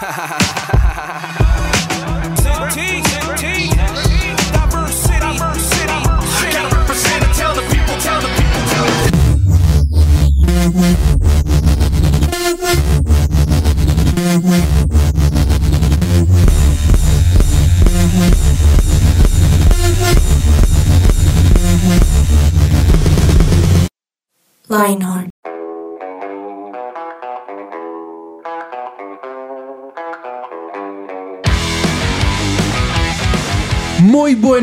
Ha ha ha ha ha ha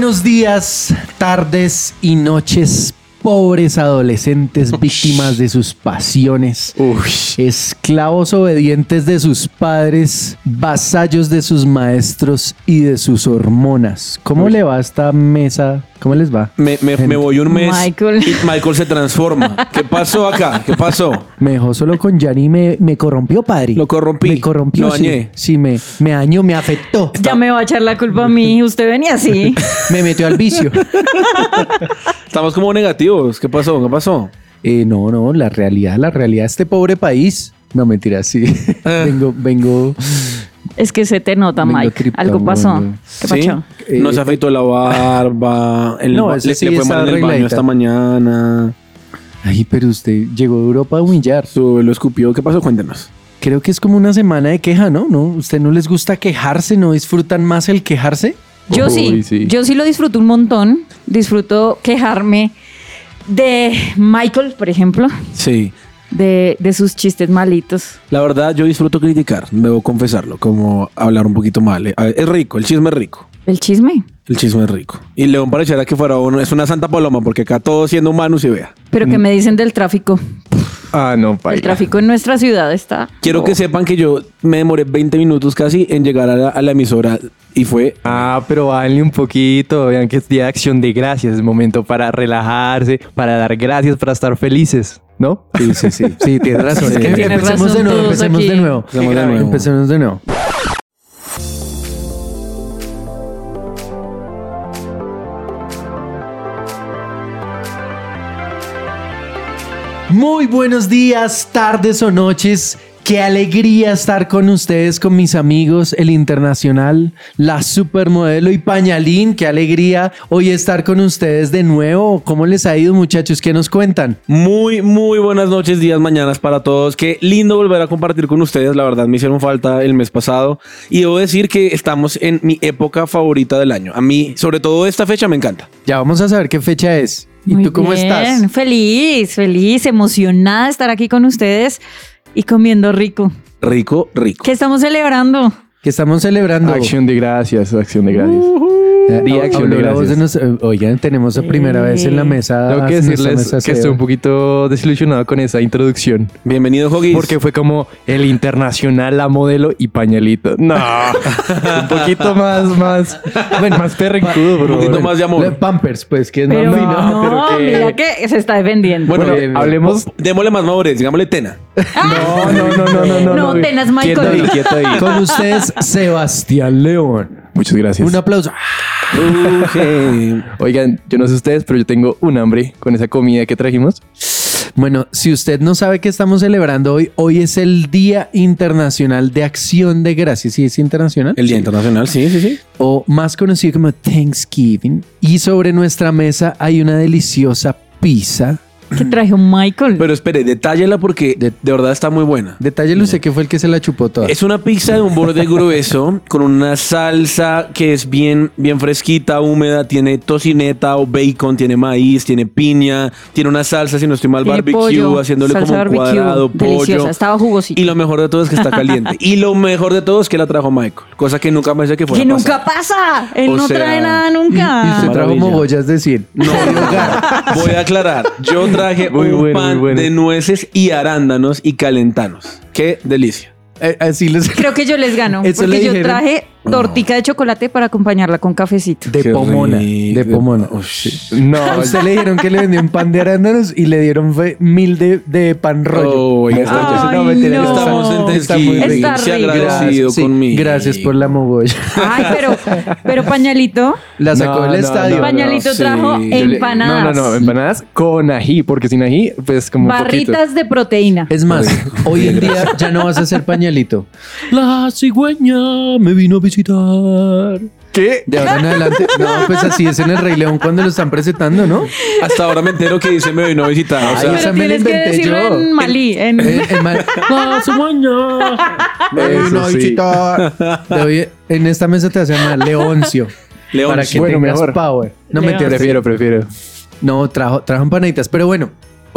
buenos días, tardes y noches, pobres adolescentes víctimas de sus pasiones, esclavos obedientes de sus padres, vasallos de sus maestros y de sus hormonas. ¿Cómo le va a esta mesa? ¿Cómo les va? Me, me- me voy un mes Michael. y Michael se transforma. ¿Qué pasó acá? ¿Qué pasó? Me dejó solo con Yanni, me, me corrompió, padre. Lo corrompí. Me corrompió, Lo sí. dañé. Sí, me, me dañó, me afectó. Ya me va a echar la culpa a mí. Usted venía así. Me metió al vicio. Estamos como negativos. ¿Qué pasó? ¿Qué pasó? Eh, no, no, la realidad, la realidad de este pobre país. No, mentira, sí. vengo, vengo. Es que se te nota, Vengo Mike. Algo pasó. ¿Qué ¿Sí? pasó? No se afeitó la barba. El, No, ese le, sí le fue mal en el baño esta mañana. Ay, pero usted llegó a Europa a humillar. Su- Lo escupió. ¿Qué pasó? Cuéntenos. Creo que es como una semana de queja, ¿no? ¿No? ¿Usted no les gusta quejarse? ¿No disfrutan más el quejarse? Yo sí, sí. Yo sí lo disfruto un montón. Disfruto quejarme de Michael, por ejemplo. Sí. De, de sus chistes malitos. La verdad, yo disfruto criticar. Debo confesarlo. Como hablar un poquito mal. Eh, Es rico. El chisme es rico. El chisme. El chisme es rico. Y León pareciera que fuera uno. Es una santa paloma porque acá todo siendo humano se vea. Pero que me dicen del tráfico. Ah, no, El paila. tráfico en nuestra ciudad está. Quiero que sepan que yo me demoré 20 minutos casi en llegar a la, a la emisora y fue Ah, pero bájenle un poquito. Vean que es día de acción de gracias. Es momento para relajarse, para dar gracias, para estar felices, ¿no? Sí, sí, sí. Sí, tienes razón. Es que tienes empecemos razón de nuevo, empecemos aquí. de nuevo. Empecemos de nuevo. Empecemos de nuevo. Muy buenos días, tardes o noches. Qué alegría estar con ustedes, con mis amigos, el internacional, la supermodelo y pañalín. Qué alegría hoy estar con ustedes de nuevo. ¿Cómo les ha ido, muchachos? ¿Qué nos cuentan? muy, muy buenas noches, días, mañanas para todos. Qué lindo volver a compartir con ustedes. La verdad, me hicieron falta el mes pasado. Y debo decir que estamos en mi época favorita del año. A mí, sobre todo esta fecha, me encanta. Ya vamos a saber qué fecha es. ¿Y Muy tú cómo bien, estás? Feliz, feliz, emocionada de estar aquí con ustedes y comiendo rico. Rico, rico. ¿Qué estamos celebrando? ¿Qué estamos celebrando? Acción de gracias, acción de gracias. Día hab- Acción de Gracias. nos- Oigan, tenemos la primera vez en la mesa. Tengo que decirles que estoy un poquito desilusionado con esa introducción. Bienvenido, Hoggies. Porque fue como el internacional, la modelo y pañalito. No, un poquito más, más, bueno, más perrencudo, un bro. poquito más de amor. Pampers, pues, que es Pero mami, no, ¿no? pero que- mira que se está defendiendo. Bueno, Bueno, eh, hablemos. démosle más madurez, digámosle tena. No, no, no, no, no, no. No, güey. tenas, Michael. Quieto ahí, quieto ahí. Con ustedes, Sebastián León. Muchas gracias. Un aplauso. Oigan, yo no sé ustedes, pero yo tengo un hambre con esa comida que trajimos. Bueno, si usted no sabe qué estamos celebrando hoy, hoy es el Día Internacional de Acción de Gracias. ¿Sí es internacional? El Día Internacional, sí, sí, sí. o más conocido como Thanksgiving. Y sobre nuestra mesa hay una deliciosa pizza. ¿Qué trajo Michael? Pero espere, detállela porque de, de verdad está muy buena. Detállelo usted que fue el que se la chupó toda. Es una pizza de un borde grueso con una salsa que es bien, bien fresquita, húmeda. Tiene tocineta o bacon, tiene maíz, tiene piña, tiene una salsa, si no estoy mal, Tiene barbecue, pollo, haciéndole como un barbecue, cuadrado, deliciosa, pollo. estaba jugosita. Y lo mejor de todo es que está caliente. y lo mejor de todo es que la trajo Michael, cosa que nunca pensé que fuera que a nunca pasar. pasa. Él O no sea, trae nada Y nunca. usted trajo mogollas de 100. No, voy a aclarar. Yo traje Muy un bueno, pan muy bueno. de nueces y arándanos y calentanos. Qué delicia. Eh, así les... Creo que yo les gano. Eso porque le yo traje tortica de chocolate para acompañarla con cafecito. De Qué pomona. rico. De pomona. Ush. No, A usted le dijeron que le vendían pan de arándanos y le dieron fue mil de, de pan rollo. Oh, oiga, Está- Ay, no, mentira, no. Estamos en Está muy Thanksgiving. rico. Está Se ha rico. agradecido Sí, conmigo. Gracias por la mogolla. Ay, pero, pero pañalito. La sacó No, del no, estadio. no, Pañalito trajo Yo Yo le- empanadas. No, no, no, empanadas con ají, porque sin ají, pues como un poquito. Barritas de proteína. Es más, hoy en día ya no vas a hacer pañalito. La cigüeña me vino a ¿Qué? De ahora en adelante. No, pues así es en el Rey León cuando lo están presentando, ¿no? Hasta ahora me entero que dice me vino a visitar. O Ay, sea, esa pero me la tienes que inventé decirlo yo. en malí. En... Eh, el mal- La cigüeña me vino a visitar. En esta mesa te a llamar Leoncio. Leoncio. Para que Bueno, tengas mejor. power. No Leoncio. me Prefiero, prefiero. No, trajo, trajo empanaditas. Pero bueno,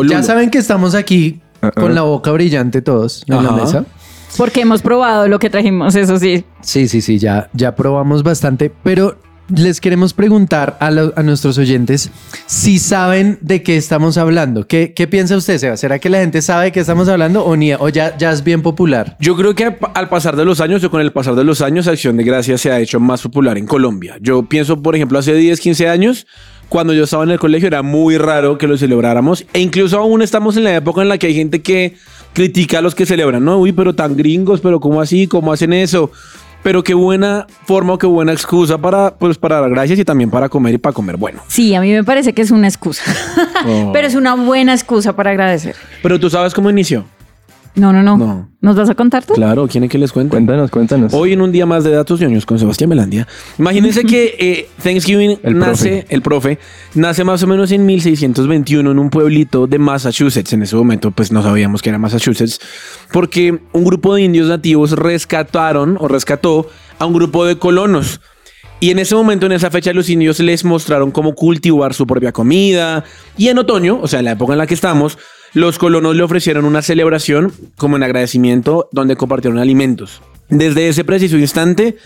ya saben que estamos aquí Uh-uh. con la boca brillante todos en la mesa. Porque hemos probado lo que trajimos, eso sí. Sí, sí, sí, ya, ya probamos bastante, pero les queremos preguntar a, lo- a nuestros oyentes si saben de qué estamos hablando. ¿Qué, qué piensa usted, Seba? ¿Será que la gente sabe de qué estamos hablando o, ni, o ya, ya es bien popular? Yo creo que al- pasar de los años o con el pasar de los años, Acción de Gracias se ha hecho más popular en Colombia. Yo pienso, por ejemplo, hace 10, 15 años, cuando yo estaba en el colegio, era muy raro que lo celebráramos. E incluso aún estamos en la época en la que hay gente que critica a los que celebran, ¿no? Uy, pero tan gringos, pero ¿cómo así? ¿Cómo hacen eso? Pero qué buena forma o qué buena excusa para, pues, para dar gracias y también para comer y para comer bueno. Sí, a mí me parece que es una excusa. Oh. Pero es una buena excusa para agradecer. Pero tú sabes cómo inició. No, no, no. No. ¿Nos vas a contar tú? Claro, ¿quieren que les cuente? Cuéntanos, cuéntanos. Hoy en un día más de datos ñoños con Sebastián Melandia. Imagínense que eh, Thanksgiving El nace, profe. el profe, nace más o menos en 1621 en un pueblito de Massachusetts. En ese momento, pues no sabíamos que era Massachusetts, porque un grupo de indios nativos rescataron o rescató a un grupo de colonos. Y en ese momento, en esa fecha, los indios les mostraron cómo cultivar su propia comida. Y en otoño, o sea, la época en la que estamos, los colonos le ofrecieron una celebración como en agradecimiento donde compartieron alimentos. Desde ese preciso instante,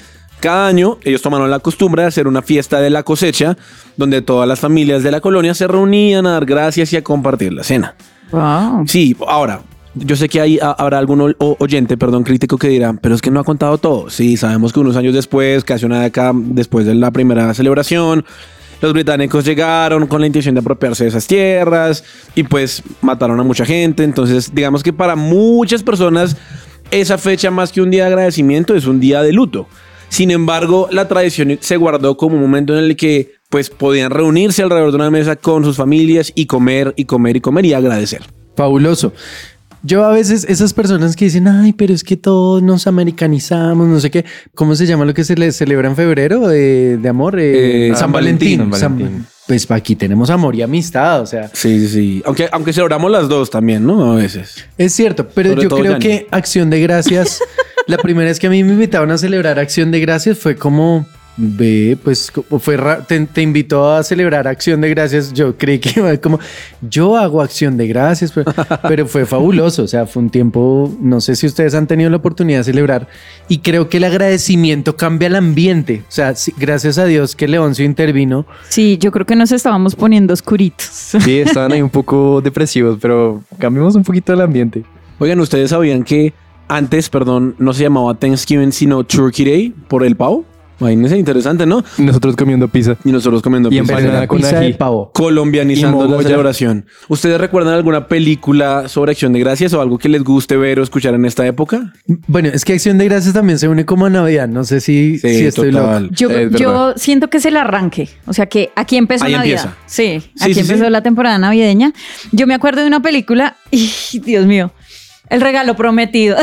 cada año ellos tomaron la costumbre de hacer una fiesta de la cosecha, donde todas las familias de la colonia se reunían a dar gracias y a compartir la cena. Wow. Sí, ahora, yo sé que hay, habrá algún oyente, perdón, crítico que dirá, pero es que no ha contado todo. Sí, sabemos que unos años después, casi una década después de la primera celebración, los británicos llegaron con la intención de apropiarse de esas tierras y pues mataron a mucha gente. Entonces, digamos que para muchas personas, esa fecha más que un día de agradecimiento es un día de luto. Sin embargo, la tradición se guardó como un momento en el que pues podían reunirse alrededor de una mesa con sus familias y comer y comer y comer y agradecer. Fabuloso. Yo a veces, esas personas que dicen, ay, pero es que todos nos americanizamos, no sé qué, ¿cómo se llama lo que se le celebra en febrero de, de amor? Eh, Eh, San, Valentín. Valentín. San- Valentín. pues aquí tenemos amor y amistad, o sea, Sí, sí, sí. Aunque, aunque celebramos las dos también, ¿no? A veces. es cierto, pero Sobre yo creo que Acción de Gracias, la primera vez que a mí me invitaron a celebrar Acción de Gracias fue como, ve, pues fue te, te invitó a celebrar Acción de Gracias, yo creí que iba como, yo hago Acción de Gracias, pero, pero fue fabuloso, o sea, fue un tiempo, no sé si ustedes han tenido la oportunidad de celebrar y creo que el agradecimiento cambia el ambiente, o sea, sí, gracias a Dios que Leoncio intervino, Sí, yo creo que nos estábamos poniendo oscuritos. Sí, estaban ahí un poco depresivos, pero cambiamos un poquito el ambiente. Oigan, ¿ustedes sabían que antes, perdón, no se llamaba Thanksgiving, sino Turkey Day por el pavo? Imagínense, interesante, ¿no? Nosotros comiendo pizza. Y nosotros comiendo Y pizza. Envenenada con pizza ají. de pavo. colombianizando Y la celebración. ¿Ustedes recuerdan alguna película sobre acción de gracias o algo que les guste ver o escuchar en esta época? Bueno, es que Acción de Gracias también se une como a Navidad, no sé si, Sí, si estoy total. loco. Yo, Es verdad. yo siento que es el arranque. O sea que aquí empezó Ahí Navidad. empieza. Sí, Sí, aquí sí, empezó sí. la temporada navideña. Yo me acuerdo de una película y Dios mío, El regalo prometido.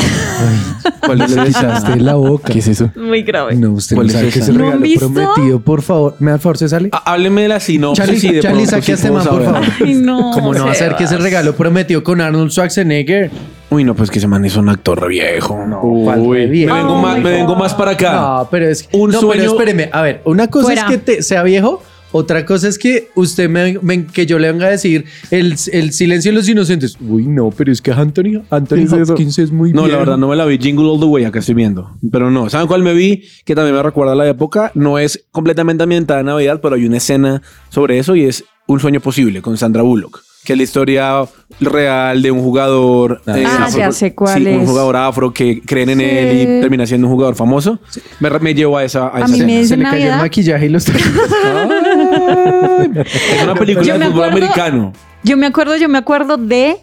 ¿Cuál es esa? la boca. ¿Qué es eso? Muy grave. No, usted ¿Cuál no es sabe es el ¿No han regalo visto? prometido. Por favor, ¿me da el favor, se sale? Há- Hábleme de la sinopsis Charlie, y de Charlie, saque sí a este man, por favor. Ay, no. ¿Cómo no va a ser que ese Sebas. regalo prometido con Arnold Schwarzenegger? Uy, no, pues que ese man es un actor viejo. ¿cuál Uy. bien? Me vengo, Oh más, me vengo más para acá. No, pero es Un no, sueño- Pero espéreme, a ver, una cosa Fuera. es que te- sea viejo, otra cosa es que usted me, me- que yo le venga a decir el, el silencio de los inocentes. Uy, no, pero es que Anthony, Anthony ¿Qué es? Hopkins es muy No, bien. la verdad no me la vi. Jingle All the Way, acá estoy viendo. Pero no, ¿saben cuál me vi? Que también me recuerda a la época. No es completamente ambientada en Navidad, pero hay una escena sobre eso y es Un sueño posible con Sandra Bullock. Que es la historia real de un jugador eh, Ah, afro- ya sé cuál sí, un jugador afro que creen en Sí. él y termina siendo un jugador famoso. Me, me llevo a esa. A, A esa mí me Se dice le cayó el maquillaje y los Es una película Yo de fútbol acuerdo- americano. Yo me acuerdo, yo me acuerdo de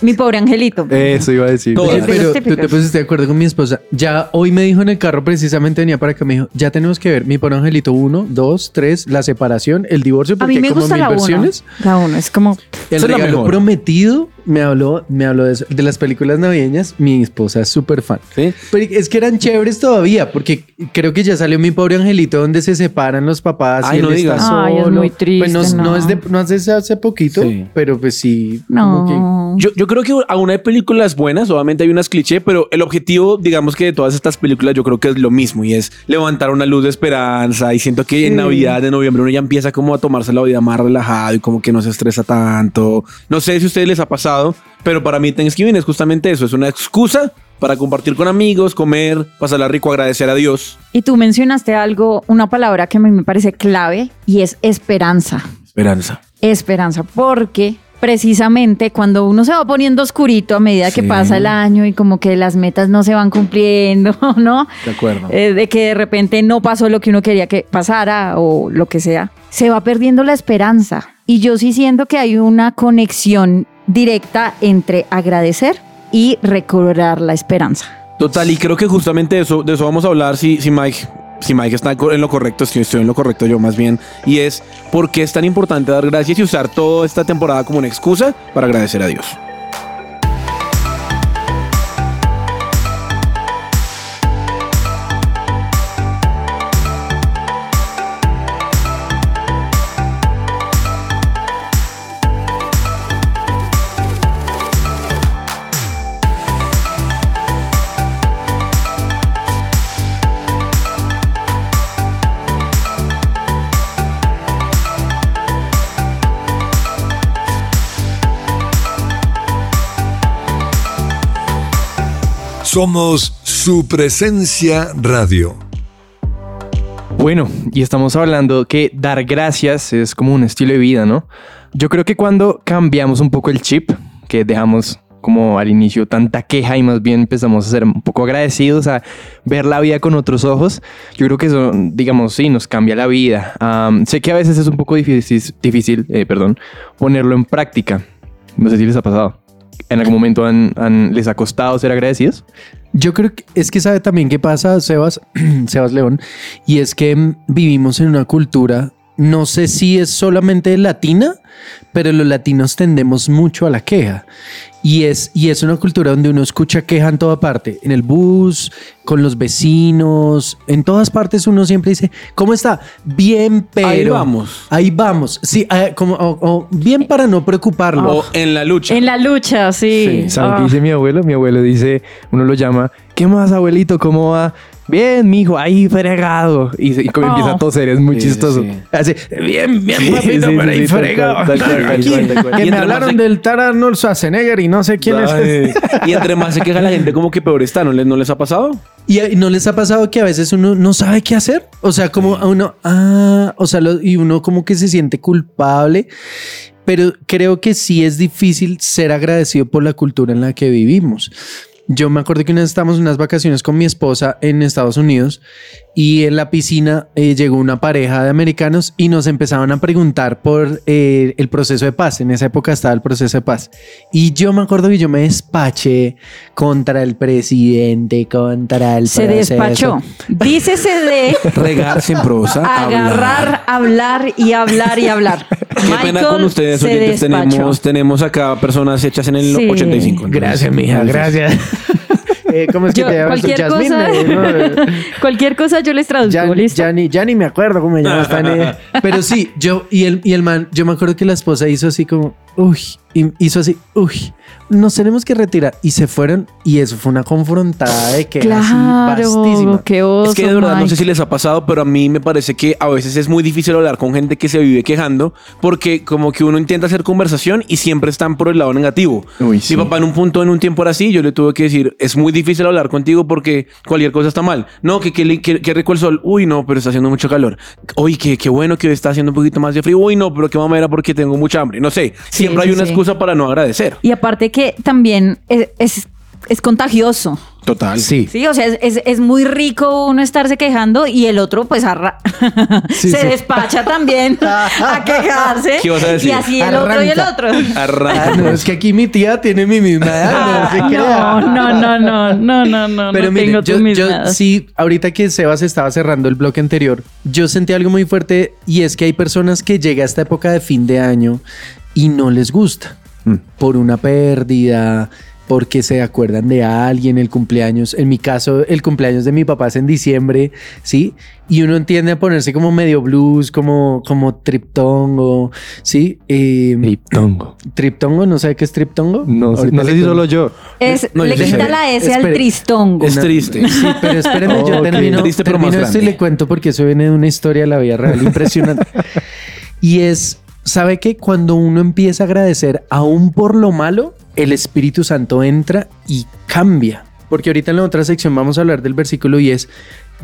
mi pobre angelito. Eso iba a decir. Pero tú te pusiste de acuerdo con mi esposa. Ya hoy me dijo en el carro, precisamente venía para acá, me dijo, ya tenemos que ver mi por Angelito 1, 2, 3, la separación, el divorcio, A porque mí hay me como gusta mil la uno. versiones. La uno es como El es regalo prometido me habló, me habló de, eso, de las películas navideñas. Mi esposa es súper fan. ¿sí? Pero es que eran chéveres todavía, porque creo que ya salió mi pobre angelito donde se separan los papás Ay, y él no está digas. solo. Ay, es muy triste, Pues no, no no. es de, no es de hace poquito, Sí. pero pues sí. que- no. Yo, yo creo que aún hay películas buenas, obviamente hay unas cliché, pero el objetivo, digamos que de todas estas películas, yo creo que es lo mismo y es levantar una luz de esperanza. Y siento que en. Navidad, de noviembre, uno ya empieza como a tomarse la vida más relajado y como que no se estresa tanto. No sé si a ustedes les ha pasado, pero para mí Thanksgiving es justamente eso: es una excusa para compartir con amigos, comer, pasarla rico, agradecer a Dios. Y tú mencionaste algo, una palabra que a mí me parece clave y es esperanza. Esperanza. Esperanza, porque precisamente cuando uno se va poniendo oscurito a medida que Sí. pasa el año y como que las metas no se van cumpliendo, ¿no? De acuerdo. Eh, de que de repente no pasó lo que uno quería que pasara o lo que sea, se va perdiendo la esperanza. Y yo sí siento que hay una conexión directa entre agradecer y recobrar la esperanza. Total, y creo que justamente eso, de eso vamos a hablar si, si Mike. Si Mike está en lo correcto, si estoy en lo correcto yo más bien, y es por qué es tan importante dar gracias y usar toda esta temporada como una excusa para agradecer a Dios. Somos su presencia radio. Bueno, y estamos hablando que dar gracias es como un estilo de vida, ¿no? Yo creo que cuando cambiamos un poco el chip, que dejamos como al inicio tanta queja y más bien empezamos a ser un poco agradecidos, a ver la vida con otros ojos, yo creo que eso, digamos, sí, nos cambia la vida. Sé que a veces es un poco difícil, difícil eh, perdón, ponerlo en práctica. No sé si les ha pasado. ¿En algún momento han- les ha costado ser agradecidos? Yo creo que es que sabe también qué pasa, Sebas, Sebas León, y es que vivimos en una cultura, no sé si es solamente latina, pero los latinos tendemos mucho a la queja. Y es, y es una cultura donde uno escucha queja en toda parte, en el bus, con los vecinos, en todas partes uno siempre dice, ¿cómo está? Bien, pero... Ahí vamos. Ahí vamos. Sí, ah, como, o- o bien para no preocuparlo. O en la lucha. En la lucha, sí. ¿Saben Ah. qué dice mi abuelo? Mi abuelo dice, uno lo llama, ¿qué más abuelito? ¿Cómo va? Bien, mijo, ahí fregado. Y, y como Oh. empieza a toser, es muy Sí, sí, chistoso. sí. Así, bien, bien, Sí, papito, sí, pero sí, ahí sí, fregado. Y hablaron del tal Arnold Schwarzenegger y no sé quién es. Y entre más se queja la gente, como que peor está, ¿no les, no les ha pasado? Y y no les ha pasado que a veces uno no sabe qué hacer. O sea, como a uno, ah, o sea, lo- y uno como que se siente culpable. Pero creo que sí es difícil ser agradecido por la cultura en la que vivimos. Yo me acuerdo que una vez estábamos en unas vacaciones con mi esposa en Estados Unidos y en la piscina eh, llegó una pareja de americanos y nos empezaban a preguntar por eh, el proceso de paz. En esa época estaba el proceso de paz. Y yo me acuerdo que yo me despaché contra el presidente, contra el Se proceso. despachó. Dícese de Regarse en prosa. agarrar, hablar y hablar y hablar. Qué pena con ustedes, oyentes. Tenemos, tenemos acá personas hechas en el Sí. 85. entonces- Gracias, mija, gracias. Eh, ¿Cómo es que Yo, te llamas? cualquier Jasmine, cosa, eh, no, cualquier cosa yo les traduzco, ya, ¿listo? ya ni, ya ni me acuerdo cómo me llamas. tan. Pero sí, yo y el, y el man, yo me acuerdo que la esposa hizo así como, uy, y hizo así, uy, nos tenemos que retirar. Y se fueron y eso fue una confrontada de que Claro, vastísima. qué oso, Es que de verdad no sé si les ha pasado, pero a mí me parece que a veces es muy difícil hablar con gente que se vive quejando porque como que uno intenta hacer conversación y siempre están por el lado negativo. Uy, sí. Mi papá en un punto, en un tiempo era así, yo le tuve que decir, es muy difícil hablar contigo porque cualquier cosa está mal. No, que, que, que- que rico el sol. Uy, no, pero está haciendo mucho calor. Uy, que, qué bueno que hoy está haciendo un poquito más de frío. Uy, no, pero qué mamera porque tengo mucha hambre. No sé, Sí, siempre hay una sí. excusa para no agradecer. Y aparte que también es, es, es contagioso. Total. Sí. Sí, o sea, es, es- es muy rico uno estarse quejando y el otro pues arra- Sí, se sí. despacha también a quejarse. ¿Qué vas a decir? Y así el otro y el otro. Arranca. Ah, no, es que aquí mi tía tiene mi misma edad. No. Ah, No, no, no, no, no, no, Pero no mire, tengo yo, tu misma yo edad. sí, ahorita que Sebas estaba cerrando el bloque anterior, yo sentí algo muy fuerte y es que hay personas que llega a esta época de fin de año y no les gusta Mm. por una pérdida, porque se acuerdan de alguien, el cumpleaños. En mi caso, el cumpleaños de mi papá es en diciembre, ¿sí? Y uno entiende a ponerse como medio blues, como, como triptongo, ¿sí? Eh, Triptongo. Triptongo, ¿no sabe qué es triptongo? No, Ahorita no sé le si solo yo. Es, No, le yo quita sé. la S al tristongo. Es triste. Sí, pero espéreme, yo termino, Triste, pero termino esto y le cuento porque eso viene de una historia de la vida real impresionante. y es, ¿sabe que Cuando uno empieza a agradecer aún por lo malo, el Espíritu Santo entra y cambia. Porque ahorita en la otra sección vamos a hablar del versículo y es,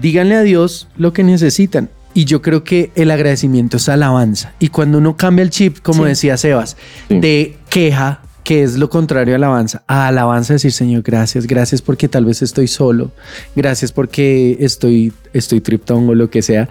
díganle a Dios lo que necesitan. Y yo creo que el agradecimiento es alabanza. Y cuando uno cambia el chip, como Sí. decía Sebas, Sí. de queja, que es lo contrario a alabanza, a alabanza decir, Señor, gracias, gracias porque tal vez estoy solo, gracias porque estoy, estoy triptón o lo que sea,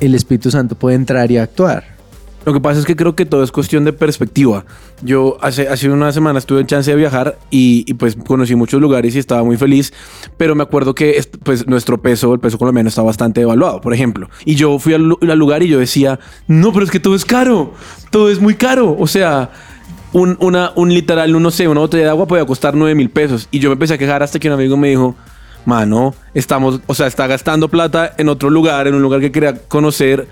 el Espíritu Santo puede entrar y actuar. Lo que pasa es que creo que todo es cuestión de perspectiva. Yo hace, hace una semana estuve en chance de viajar y, pues conocí muchos lugares y estaba muy feliz, pero me acuerdo que pues nuestro peso, el peso colombiano está bastante devaluado, por ejemplo. Y yo fui al lugar y yo decía, no, pero es que todo es caro, todo es muy caro. O sea, un, una, un literal, no sé, una botella de agua podía costar 9 mil pesos. Y yo me empecé a quejar hasta que un amigo me dijo, mano, estamos, o sea, está gastando plata en otro lugar, en un lugar que quería conocer,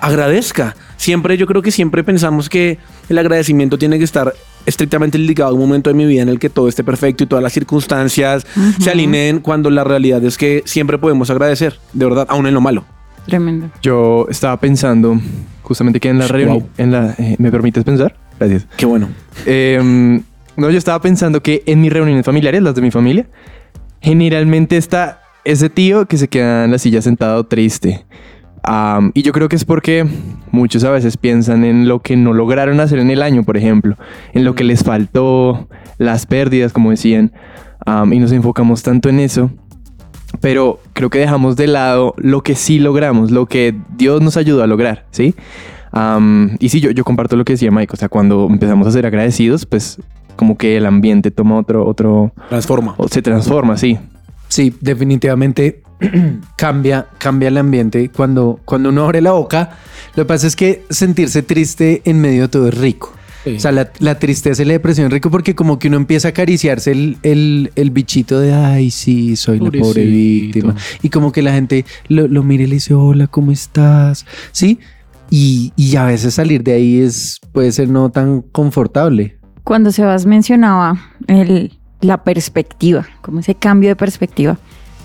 agradezca. Siempre, yo creo que siempre pensamos que el agradecimiento tiene que estar estrictamente ligado a un momento de mi vida en el que todo esté perfecto y todas las circunstancias se alineen cuando la realidad es que siempre podemos agradecer, de verdad, aún en lo malo. Tremendo. Yo estaba pensando justamente que en la reunión, Wow. en la, eh, ¿me permites pensar? Gracias. Qué bueno. Eh, no, yo estaba pensando que en mis reuniones familiares, las de mi familia, generalmente está ese tío que se queda en la silla sentado triste. Am, y yo creo que es porque muchos a veces piensan en lo que no lograron hacer en el año, por ejemplo, en lo que les faltó, las pérdidas, como decían, am, y nos enfocamos tanto en eso. Pero creo que dejamos de lado lo que sí logramos, lo que Dios nos ayudó a lograr, ¿sí? Am, y sí, yo, yo comparto lo que decía Mike, o sea, cuando empezamos a ser agradecidos, pues como que el ambiente toma otro, otro, Transforma. o se transforma, sí. Sí, definitivamente cambia, cambia el ambiente cuando, cuando uno abre la boca. Lo que pasa es que sentirse triste en medio de todo es rico. Sí. O sea, la, la tristeza y la depresión es rico porque como que uno empieza a acariciarse el, el, el bichito de, ay, sí, soy la pobre víctima. Y como que la gente lo, lo mira y le dice, hola, ¿cómo estás? Sí. Y, y a veces salir de ahí es, puede ser no tan confortable. Cuando Sebas mencionaba el, la perspectiva, como ese cambio de perspectiva,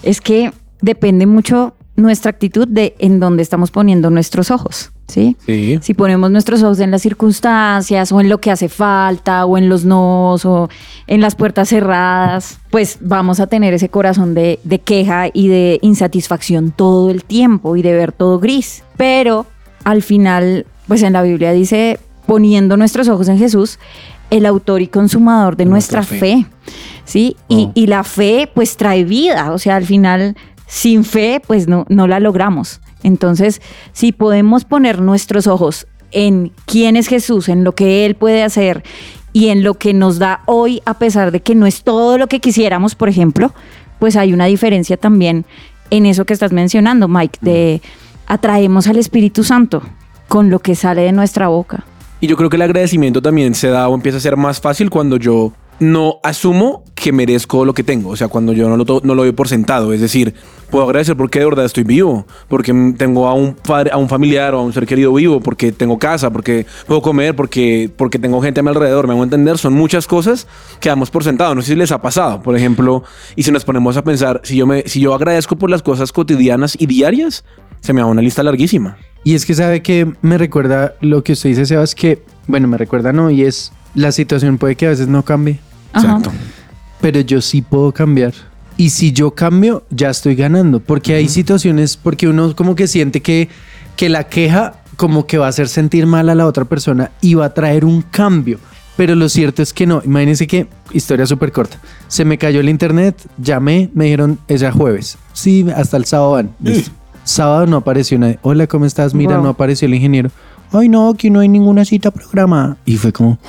es que depende mucho nuestra actitud de en dónde estamos poniendo nuestros ojos, ¿sí? Sí. Si ponemos nuestros ojos en las circunstancias o en lo que hace falta o en los nos o en las puertas cerradas, pues vamos a tener ese corazón de, de queja y de insatisfacción todo el tiempo y de ver todo gris. Pero al final, pues en la Biblia dice, poniendo nuestros ojos en Jesús, el autor y consumador de nuestra, Nuestra fe. fe. ¿sí? Y, Oh. y la fe pues trae vida, o sea, al final sin fe pues no, no la logramos. Entonces, si podemos poner nuestros ojos en quién es Jesús, en lo que Él puede hacer y en lo que nos da hoy, a pesar de que no es todo lo que quisiéramos, por ejemplo, pues hay una diferencia también en eso que estás mencionando, Mike, de atraemos al Espíritu Santo con lo que sale de nuestra boca. Y yo creo que el agradecimiento también se da o empieza a ser más fácil cuando yo no asumo que merezco lo que tengo. O sea, cuando yo no lo, no lo doy por sentado. Es decir, puedo agradecer porque de verdad estoy vivo, porque tengo a un, padre, a un familiar o a un ser querido vivo, porque tengo casa, porque puedo comer, porque, porque tengo gente a mi alrededor. Me hago entender, son muchas cosas que damos por sentado. No sé si les ha pasado, por ejemplo, y si nos ponemos a pensar, si yo, me, si yo agradezco por las cosas cotidianas y diarias, se me da una lista larguísima. Y es que sabe que me recuerda lo que usted dice, Sebas, que, bueno, me recuerda no, y es la situación puede que a veces no cambie. Exacto. pero yo sí puedo cambiar. Y si yo cambio, ya estoy ganando, porque hay situaciones, porque uno como que siente que, que la queja como que va a hacer sentir mal a la otra persona y va a traer un cambio. Pero lo cierto es que no. Imagínense que, historia súper corta. Se me cayó el internet, llamé, me dijeron, es ya jueves. Sí, hasta el sábado van. Listo. Sábado no apareció nadie. Hola, ¿cómo estás? Mira, Wow. no apareció el ingeniero. Ay, no, aquí no hay ninguna cita programada. Y fue como...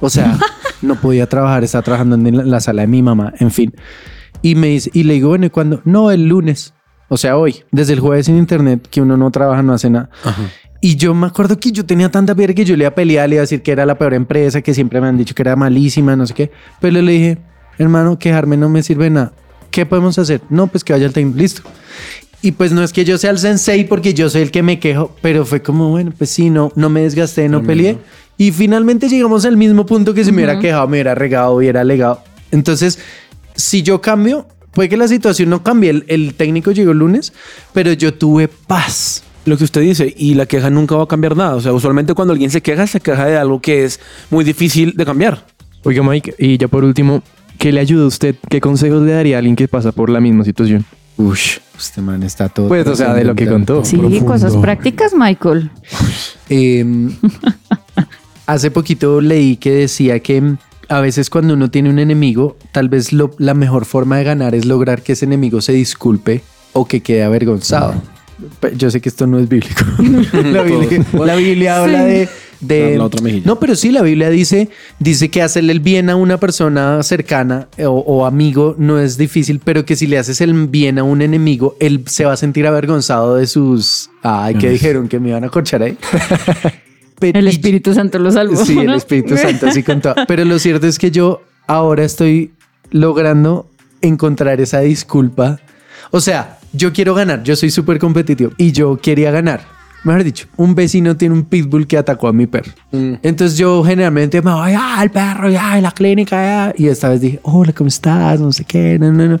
O sea, no podía trabajar, estaba trabajando en la, la sala de mi mamá, en fin. Y me dice, y le digo, bueno, ¿y cuándo? No, el lunes. O sea, hoy, desde el jueves en internet, que uno no trabaja, no hace nada. Y yo me acuerdo que yo tenía tanta piedra que yo le iba a pelear, le iba a decir que era la peor empresa, que siempre me han dicho que era malísima, no sé qué. Pero le dije, hermano, quejarme no me sirve nada. ¿Qué podemos hacer? No, pues que vaya el técnico. Listo. Y pues no es que yo sea el sensei porque yo soy el que me quejo, pero fue como, bueno, pues sí, no, no me desgasté, no peleé. Y finalmente llegamos al mismo punto que si me hubiera quejado, me hubiera regado, hubiera alegado. Entonces, si yo cambio, puede que la situación no cambie. El, el técnico llegó el lunes, pero yo tuve paz. Lo que usted dice, y la queja nunca va a cambiar nada. O sea, usualmente cuando alguien se queja, se queja de algo que es muy difícil de cambiar. Oiga, Mike, y ya por último, ¿qué le ayuda a usted? ¿Qué consejos le daría a alguien que pasa por la misma situación? Ush, este man está todo. Pues, o sea, de lo que contó. Sí, cosas prácticas, Michael. Eh, hace poquito leí que decía que mm, a veces cuando uno tiene un enemigo, tal vez lo- la mejor forma de ganar es lograr que ese enemigo se disculpe o que quede avergonzado. Yo sé que esto no es bíblico. la, Biblia, la Biblia habla de, de- La- la otra mejilla. No, pero sí, la Biblia dice, dice que hacerle el bien a una persona cercana eh, o, o amigo no es difícil, pero que si le haces el bien a un enemigo, él se va a sentir avergonzado de sus... Ay, ¿qué dijeron? Que me iban a corchar ahí. Pero- El Espíritu Santo lo salvó. Sí, el. Espíritu Santo, así con todo. Pero lo cierto es que yo ahora estoy logrando encontrar esa disculpa. O sea, yo quiero ganar, yo soy súper competitivo y yo quería ganar. Mejor dicho, un vecino tiene un pitbull que atacó a mi perro. Entonces yo generalmente me voy, ah, el perro, ya, en la clínica, ya. Y esta vez dije, hola, ¿cómo estás? No sé qué, no, no, no.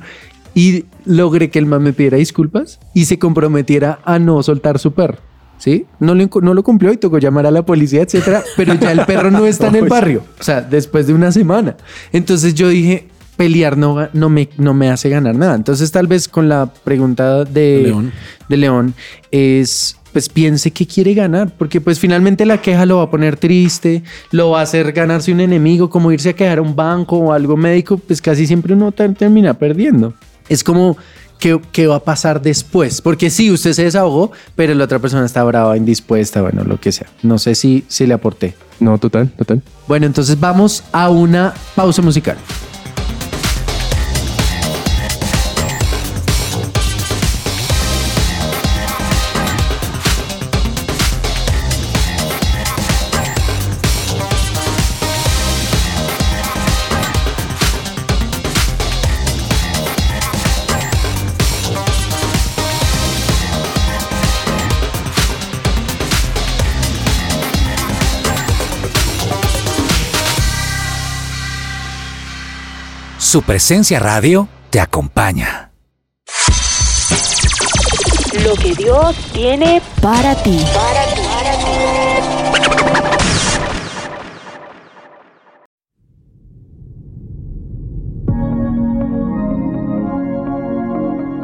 Y logré que el man me pidiera disculpas y se comprometiera a no soltar su perro. ¿Sí? No lo, no lo cumplió y tocó llamar a la policía, etcétera, pero ya el perro no está en el barrio. O sea, después de una semana. Entonces yo dije, pelear no, me, no me hace ganar nada. Entonces tal vez con la pregunta de León. de León es pues piense que quiere ganar, porque pues finalmente la queja lo va a poner triste, lo va a hacer ganarse un enemigo, como irse a quejar a un banco o algo médico, pues casi siempre uno ter- termina perdiendo. Es como ¿qué, qué va a pasar después, porque sí, usted se desahogó, pero la otra persona está brava, indispuesta, bueno, lo que sea. No sé si, si le aporté. No, total, total. Bueno, entonces vamos a una pausa musical. Su presencia radio te acompaña. Lo que Dios tiene Para ti.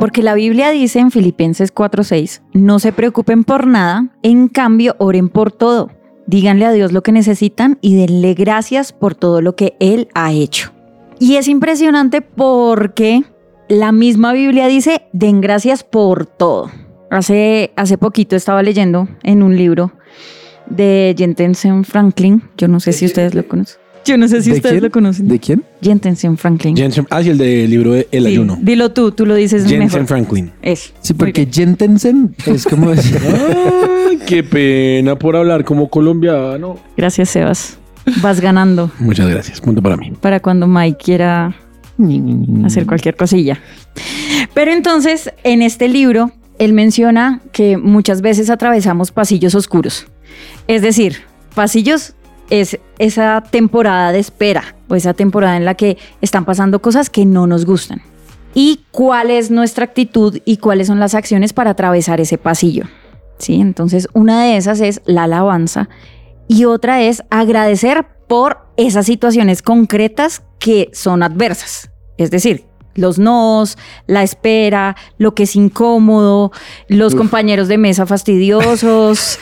Porque la Biblia dice en Filipenses 4:6, no se preocupen por nada, en cambio oren por todo. Díganle a Dios lo que necesitan y denle gracias por todo lo que Él ha hecho. Y es impresionante porque la misma Biblia dice, den gracias por todo. Hace, hace poquito estaba leyendo en un libro de Jentensen Franklin. Yo no sé si ustedes lo conocen. Yo no sé si ¿De ustedes quién? lo conocen. ¿De quién? Jentensen Franklin. Jensen, ah, sí, el del libro de El Sí, Ayuno. Dilo tú, tú lo dices Jensen mejor. Franklin. Eso. Sí, porque. Jentensen es como decir, Ay, qué pena por hablar como colombiano. Gracias, Sebas. Vas ganando Muchas gracias. Punto para mí. para cuando Mike quiera hacer cualquier cosilla. Pero entonces, en este libro, él menciona que muchas veces atravesamos pasillos oscuros. Es decir, pasillos es esa temporada de espera o esa temporada en la que están pasando cosas que no nos gustan. ¿Y cuál es nuestra actitud y cuáles son las acciones para atravesar ese pasillo? ¿Sí? Entonces, una de esas es la alabanza y otra es agradecer por esas situaciones concretas que son adversas. Es decir, los nos, la espera, lo que es incómodo, los compañeros de mesa fastidiosos.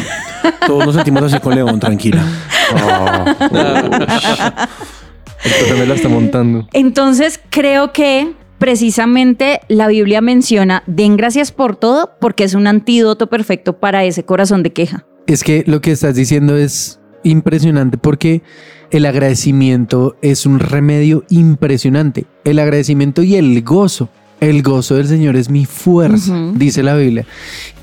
Todos nos sentimos así con León, tranquila. Entonces me la está montando. Entonces creo que precisamente la Biblia menciona, den gracias por todo, porque es un antídoto perfecto para ese corazón de queja. Es que lo que estás diciendo es impresionante porque el agradecimiento es un remedio impresionante. El agradecimiento y el gozo. El gozo del Señor es mi fuerza, dice la Biblia.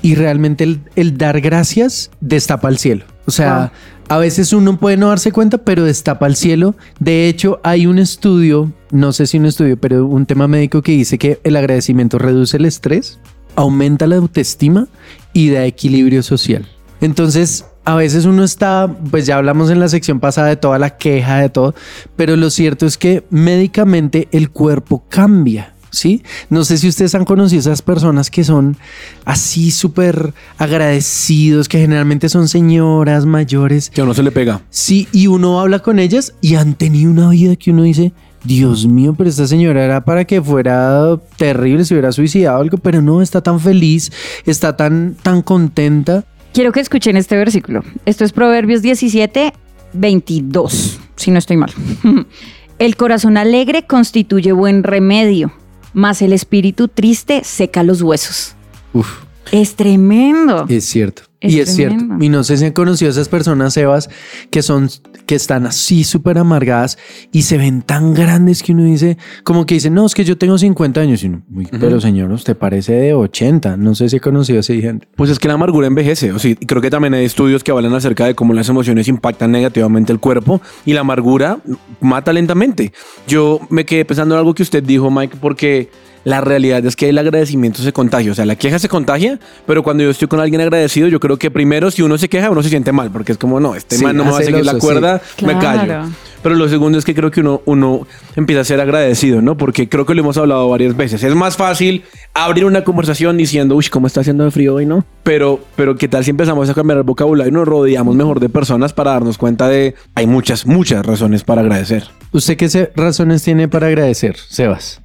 Y realmente el, el dar gracias destapa el cielo. O sea, a veces uno puede no darse cuenta, pero destapa el cielo. De hecho, hay un estudio, no sé si un estudio, pero un tema médico que dice que el agradecimiento reduce el estrés, aumenta la autoestima y da equilibrio social. Entonces, a veces uno está, pues ya hablamos en la sección pasada de toda la queja, de todo, pero lo cierto es que médicamente el cuerpo cambia. ¿Sí? No sé si ustedes han conocido esas personas que son así súper agradecidos, que generalmente son señoras mayores. Que a uno se le pega. Sí, y uno habla con ellas y han tenido una vida que uno dice, Dios mío, pero esta señora era para que fuera terrible, se hubiera suicidado o algo, pero no, está tan feliz, está tan, tan contenta. Quiero que escuchen este versículo. Esto es Proverbios 17, 22, si no estoy mal. El corazón alegre constituye buen remedio, mas el espíritu triste seca los huesos. Uf. Es tremendo. Es cierto. Es y es tremendo. cierto. Y no sé si han conocido a esas personas, Sebas, que son, que están así súper amargadas y se ven tan grandes que uno dice, como que dicen, no, es que yo tengo 50 años. Y uno, "Uy, pero señor, usted parece de 80. No sé si he conocido así gente. Pues es que la amargura envejece. O sea, y creo que también hay estudios que hablan acerca de cómo las emociones impactan negativamente el cuerpo y la amargura mata lentamente. Yo me quedé pensando en algo que usted dijo, Mike, porque la realidad es que el agradecimiento se contagia. O sea, la queja se contagia, pero cuando yo estoy con alguien agradecido, yo creo que primero, si uno se queja, uno se siente mal, porque es como, no, este Sí, man no me va a seguir la cuerda, sí. me Claro. callo. Pero lo segundo es que creo que uno, uno empieza a ser agradecido, ¿no? Porque creo que lo hemos hablado varias veces. Es más fácil abrir una conversación diciendo, uy, ¿cómo está haciendo de frío hoy, no? Pero, pero ¿qué tal si empezamos a cambiar el vocabulario y nos rodeamos mejor de personas para darnos cuenta de hay muchas, muchas razones para agradecer? ¿Usted qué se- razones tiene para agradecer, Sebas?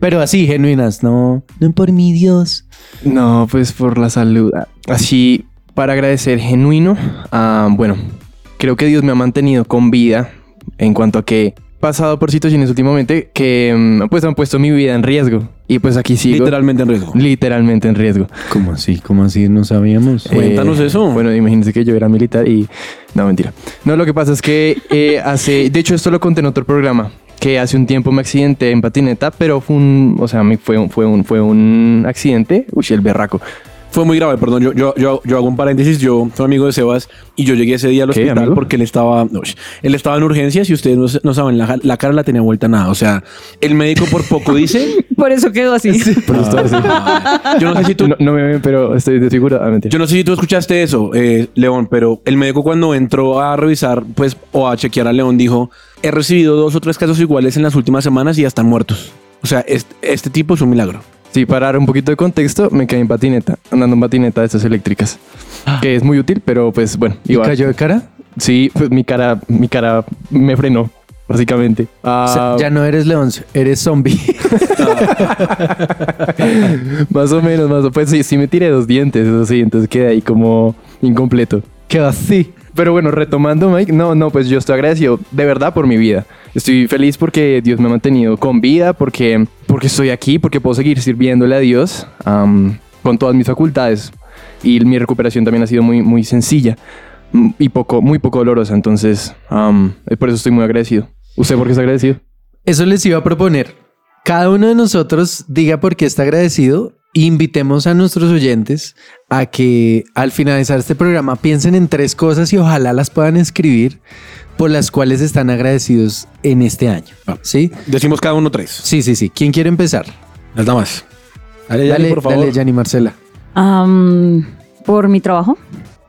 Pero así, genuinas, no. No por mi Dios. No, pues por la salud. Así, para agradecer genuino, ah, bueno, creo que Dios me ha mantenido con vida en cuanto a que he pasado por situaciones últimamente que mm, pues han puesto mi vida en riesgo. Y pues aquí sigo. Literalmente en riesgo. Literalmente en riesgo. ¿Cómo así? ¿Cómo así? No sabíamos. Cuéntanos eso. Bueno, imagínense que yo era militar y... No, mentira. No, lo que pasa es que eh, hace... De hecho, esto lo conté en otro programa. Que hace un tiempo me accidenté en patineta, pero fue un... O sea, fue un, fue un, fue un accidente. Uy, el berraco. Fue muy grave, perdón. Yo, yo, yo, yo hago un paréntesis. Yo soy amigo de Sebas y yo llegué ese día al ¿Qué, hospital amigo? porque él estaba, uy, él estaba en urgencias y ustedes no, no saben, la, la cara la tenía vuelta a nada. O sea, el médico por poco dice. Por eso quedó así. Esto así. Yo no sé si tú, No, no me ven, pero estoy desfigurado. Ah. Yo no sé si tú escuchaste eso, eh, León, pero el médico cuando entró a revisar, pues, o a chequear a León, dijo, he recibido dos o tres casos iguales en las últimas semanas y ya están muertos. O sea, este, este tipo es un milagro. Sí, para dar un poquito de contexto, me quedé en patineta, andando en patineta de estas eléctricas. Que es muy útil, pero pues bueno. ¿Y igual. cayó de cara? Sí, pues mi cara, mi cara me frenó, básicamente. O sea, Ah, ya no eres león, eres zombie. Más o menos, más o Pues sí, sí me tiré dos dientes, eso sí, entonces quedé ahí como incompleto. Quedó así. Pero bueno, retomando, Mike, no, no, pues yo estoy agradecido de verdad por mi vida. Estoy feliz porque Dios me ha mantenido con vida, porque, porque estoy aquí, porque puedo seguir sirviéndole a Dios am, con todas mis facultades. Y mi recuperación también ha sido muy, muy sencilla y poco, muy poco dolorosa. Entonces, am, por eso estoy muy agradecido. ¿Usted por qué está agradecido? Eso les iba a proponer. Cada uno de nosotros diga por qué está agradecido. Invitemos a nuestros oyentes a que al finalizar este programa piensen en tres cosas y ojalá las puedan escribir por las cuales están agradecidos en este año. ¿Sí? Decimos cada uno tres. Sí, sí, sí. ¿Quién quiere empezar? Las damas. Dale, Dale, por favor. dale, Yanni Marcela. Am, por mi trabajo,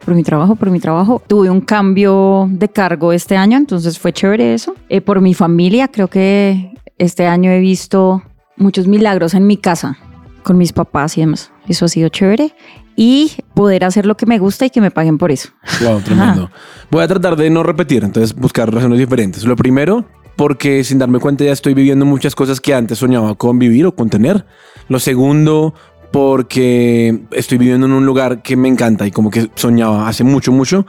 por mi trabajo, por mi trabajo. Tuve un cambio de cargo este año, entonces fue chévere eso. Eh, por mi familia, creo que este año he visto muchos milagros en mi casa, con mis papás y demás. Eso ha sido chévere. Y poder hacer lo que me gusta y que me paguen por eso. Wow, tremendo. Voy a tratar de no repetir, entonces buscar razones diferentes. Lo primero, porque sin darme cuenta ya estoy viviendo muchas cosas que antes soñaba con vivir o con tener. Lo segundo, porque estoy viviendo en un lugar que me encanta y como que soñaba hace mucho, mucho.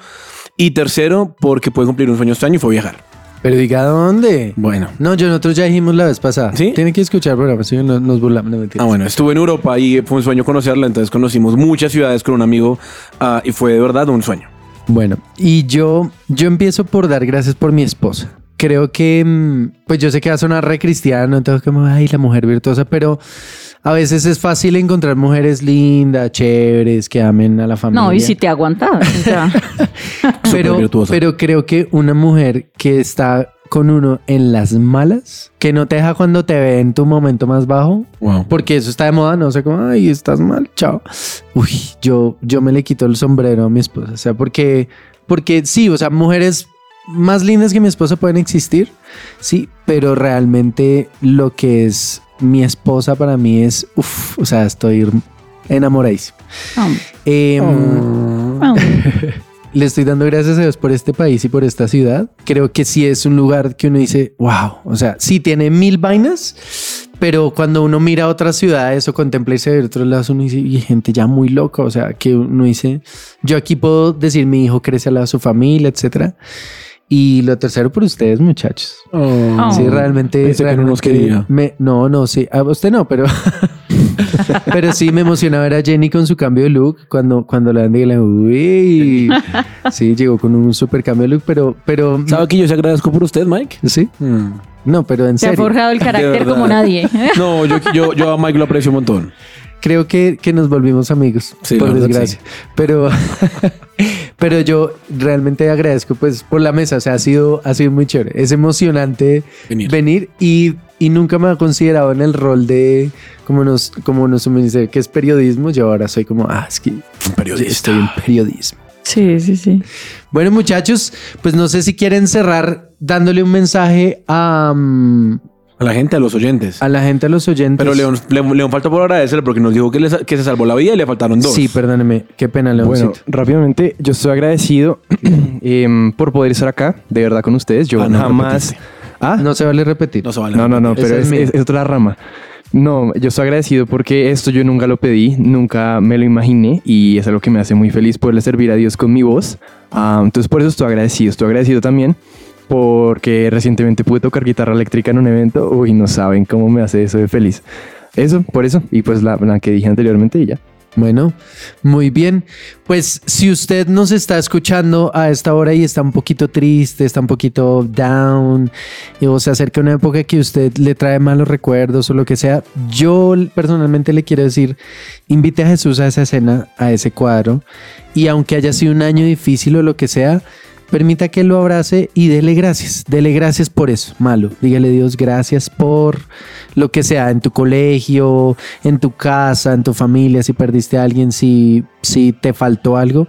Y tercero, porque pude cumplir un sueño este año y fue viajar. Pero diga dónde. Bueno. No, yo nosotros ya dijimos la vez pasada. ¿Sí? Tiene que escuchar el programa, si no nos, burlamos. No. Ah, bueno, estuve en Europa y fue un sueño conocerla, entonces conocimos muchas ciudades con un amigo ah, y fue de verdad un sueño. Bueno, y yo, yo empiezo por dar gracias por mi esposa. Creo que, mm, pues yo sé que va a sonar re cristiano, entonces como, ay, la mujer virtuosa, pero a veces es fácil encontrar mujeres lindas, chéveres, que amen a la familia. No, y si te aguanta. o sea, pero, pero creo que una mujer que está con uno en las malas, que no te deja cuando te ve en tu momento más bajo, Wow. porque eso está de moda, no sé cómo, ay, estás mal, chao. Uy, yo, yo me le quito el sombrero a mi esposa, o sea, porque, porque sí, o sea, mujeres más lindas que mi esposa pueden existir, sí, pero realmente lo que es mi esposa para mí es, uff, o sea, estoy enamoradísimo. Em, um, le estoy dando gracias a Dios por este país y por esta ciudad. Creo que sí es un lugar que uno dice, wow, o sea, sí tiene mil vainas, pero cuando uno mira otras ciudades o contempla irse de otros lados, uno dice, y gente ya muy loca, o sea, que uno dice, yo aquí puedo decir, mi hijo crece al lado de su familia, etcétera. Y lo tercero por ustedes, muchachos. Oh. Sí, realmente. Pensé que no nos realmente quería. me- no, no, sí. A usted no, pero. pero sí me emociona ver a Jenny con su cambio de look. Cuando, cuando la ven, uy. Sí, llegó con un super cambio de look, pero. pero ¿Sabe que yo se agradezco por usted, Mike? Sí. Mm. No, pero en ha serio. forjado el carácter como nadie. No, yo, yo, yo a Mike lo aprecio un montón. Creo que, que nos volvimos amigos, Sí, por desgracia. Pero, pero yo realmente agradezco pues por la mesa. O sea, ha sido, ha sido muy chévere. Es emocionante Venir. venir, y, y nunca me ha considerado en el rol de como nos, como nos dice que es periodismo. Yo ahora soy como, ah, es que Un periodista. estoy en periodismo. Sí, sí, sí. Bueno, muchachos, pues no sé si quieren cerrar dándole un mensaje a, mm, A la gente, a los oyentes. a la gente, a los oyentes. Pero León, León, León falta por agradecerle porque nos dijo que, le sa- que se salvó la vida y le faltaron dos. Sí, perdóneme. Qué pena, León. Bueno, rápidamente, yo estoy agradecido em, por poder estar acá, de verdad, con ustedes. Yo Ah, no jamás... Ah, no se vale repetir. No se vale. No, no, no, Esa pero es es- es otra rama. No, yo estoy agradecido porque esto yo nunca lo pedí, nunca me lo imaginé y es algo que me hace muy feliz poderle servir a Dios con mi voz. Ah, entonces por eso estoy agradecido. Estoy agradecido también porque recientemente pude tocar guitarra eléctrica en un evento. Uy, no saben cómo me hace eso de feliz. Eso, por eso. Y pues la, la que dije anteriormente y ya. Bueno, muy bien. Pues si usted nos está escuchando a esta hora y está un poquito triste, está un poquito down, y o se acerca una época que usted le trae malos recuerdos o lo que sea, yo personalmente le quiero decir, invite a Jesús a esa escena, a ese cuadro, y aunque haya sido un año difícil o lo que sea, permita que lo abrace y dele gracias. Dele gracias por eso, malo. Dígale Dios gracias por lo que sea, en tu colegio, en tu casa, en tu familia, si perdiste a alguien, si, si te faltó algo.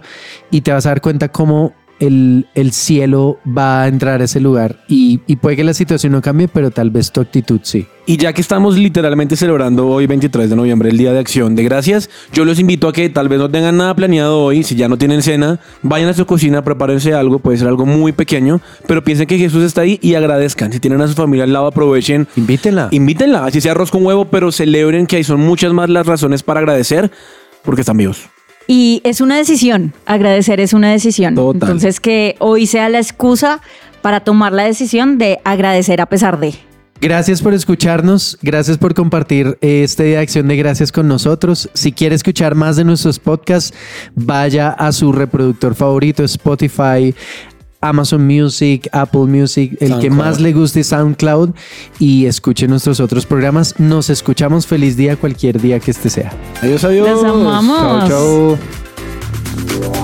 Y te vas a dar cuenta cómo el, el cielo va a entrar a ese lugar. Y, y puede que la situación no cambie, pero tal vez tu actitud sí. Y ya que estamos literalmente celebrando hoy 23 de noviembre el Día de Acción de Gracias, yo los invito a que tal vez no tengan nada planeado hoy, si ya no tienen cena, vayan a su cocina, prepárense algo, puede ser algo muy pequeño, pero piensen que Jesús está ahí y agradezcan. Si tienen a su familia al lado, aprovechen. Invítenla. Invítenla, así sea arroz con huevo, pero celebren que ahí son muchas más las razones para agradecer porque están vivos. Y es una decisión, agradecer es una decisión. Total. Entonces que hoy sea la excusa para tomar la decisión de agradecer a pesar de. Gracias por escucharnos, gracias por compartir eh, este día de acción de gracias con nosotros. Si quiere escuchar más de nuestros podcasts, vaya a su reproductor favorito, Spotify, Amazon Music, Apple Music, el que más le guste SoundCloud y escuche nuestros otros programas. Nos escuchamos feliz día cualquier día que este sea. Adiós, adiós. Los amamos. Chao, chao.